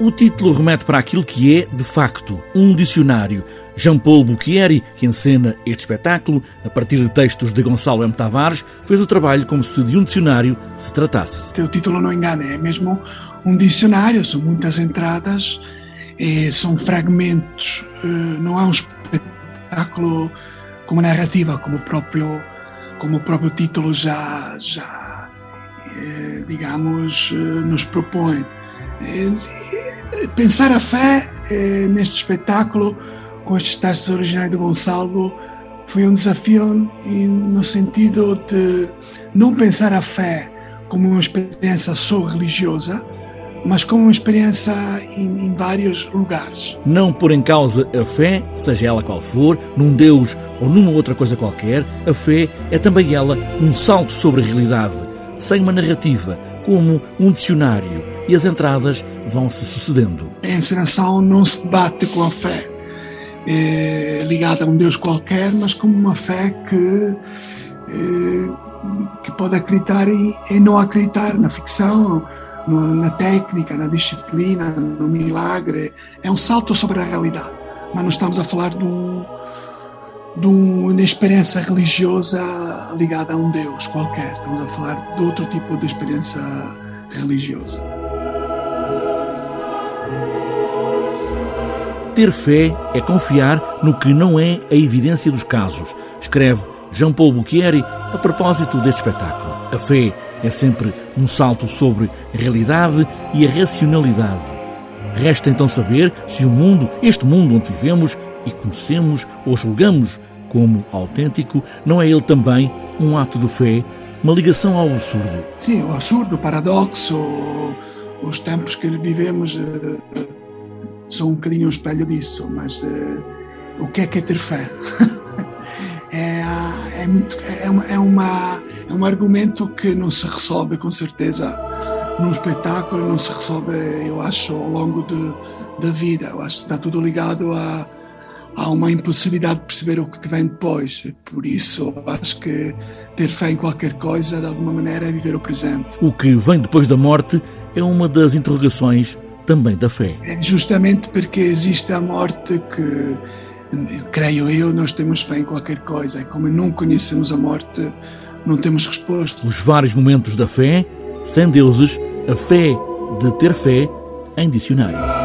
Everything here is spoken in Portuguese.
O título remete para aquilo que é, de facto, um dicionário. Jean-Paul Bouquieri, que encena este espetáculo, a partir de textos de Gonçalo M. Tavares, fez o trabalho como se de um dicionário se tratasse. O título não engana, é mesmo um dicionário, são muitas entradas, eh, são fragmentos, eh, não há um espetáculo como narrativa, como o próprio, como o próprio título já, já eh, digamos, nos propõe pensar a fé eh, neste espetáculo, com estes textos originais de Gonçalo, foi um desafio no sentido de não pensar a fé como uma experiência só religiosa, mas como uma experiência em, em, vários lugares. Não pôr em causa a fé, seja ela qual for, num Deus ou numa outra coisa qualquer, a fé é também ela um salto sobre a realidade, sem uma narrativa, como um dicionário, e as entradas vão se sucedendo. A encenação não se debate com a fé é, ligada a um Deus qualquer, mas como uma fé que, é, que pode acreditar e, e, não acreditar na ficção, no, na técnica, na disciplina, no milagre. É um salto sobre a realidade, mas não estamos a falar de um de uma experiência religiosa ligada a um Deus qualquer. Estamos a falar de outro tipo de experiência religiosa. Ter fé é confiar no que não é a evidência dos casos, escreve Jean-Paul Bouquieri a propósito deste espetáculo. A fé é sempre um salto sobre a realidade e a racionalidade. Resta então saber se o mundo, este mundo onde vivemos e conhecemos ou julgamos como autêntico, não é ele também um ato de fé, uma ligação ao absurdo? Sim, o absurdo, o paradoxo, os tempos que vivemos uh, são um bocadinho um espelho disso, mas uh, o que é que é ter fé? é, é, muito, é, uma, é, uma, é um argumento que não se resolve com certeza num espetáculo, não se resolve, eu acho, ao longo de, da vida. Eu acho que está tudo ligado a há uma impossibilidade de perceber o que vem depois. Por isso, acho que ter fé em qualquer coisa, de alguma maneira, é viver o presente. O que vem depois da morte é uma das interrogações também da fé. É justamente porque existe a morte que, creio eu, nós temos fé em qualquer coisa. E como não conhecemos a morte, não temos resposta. Os vários momentos da fé, sem deuses, a fé de ter fé em dicionário.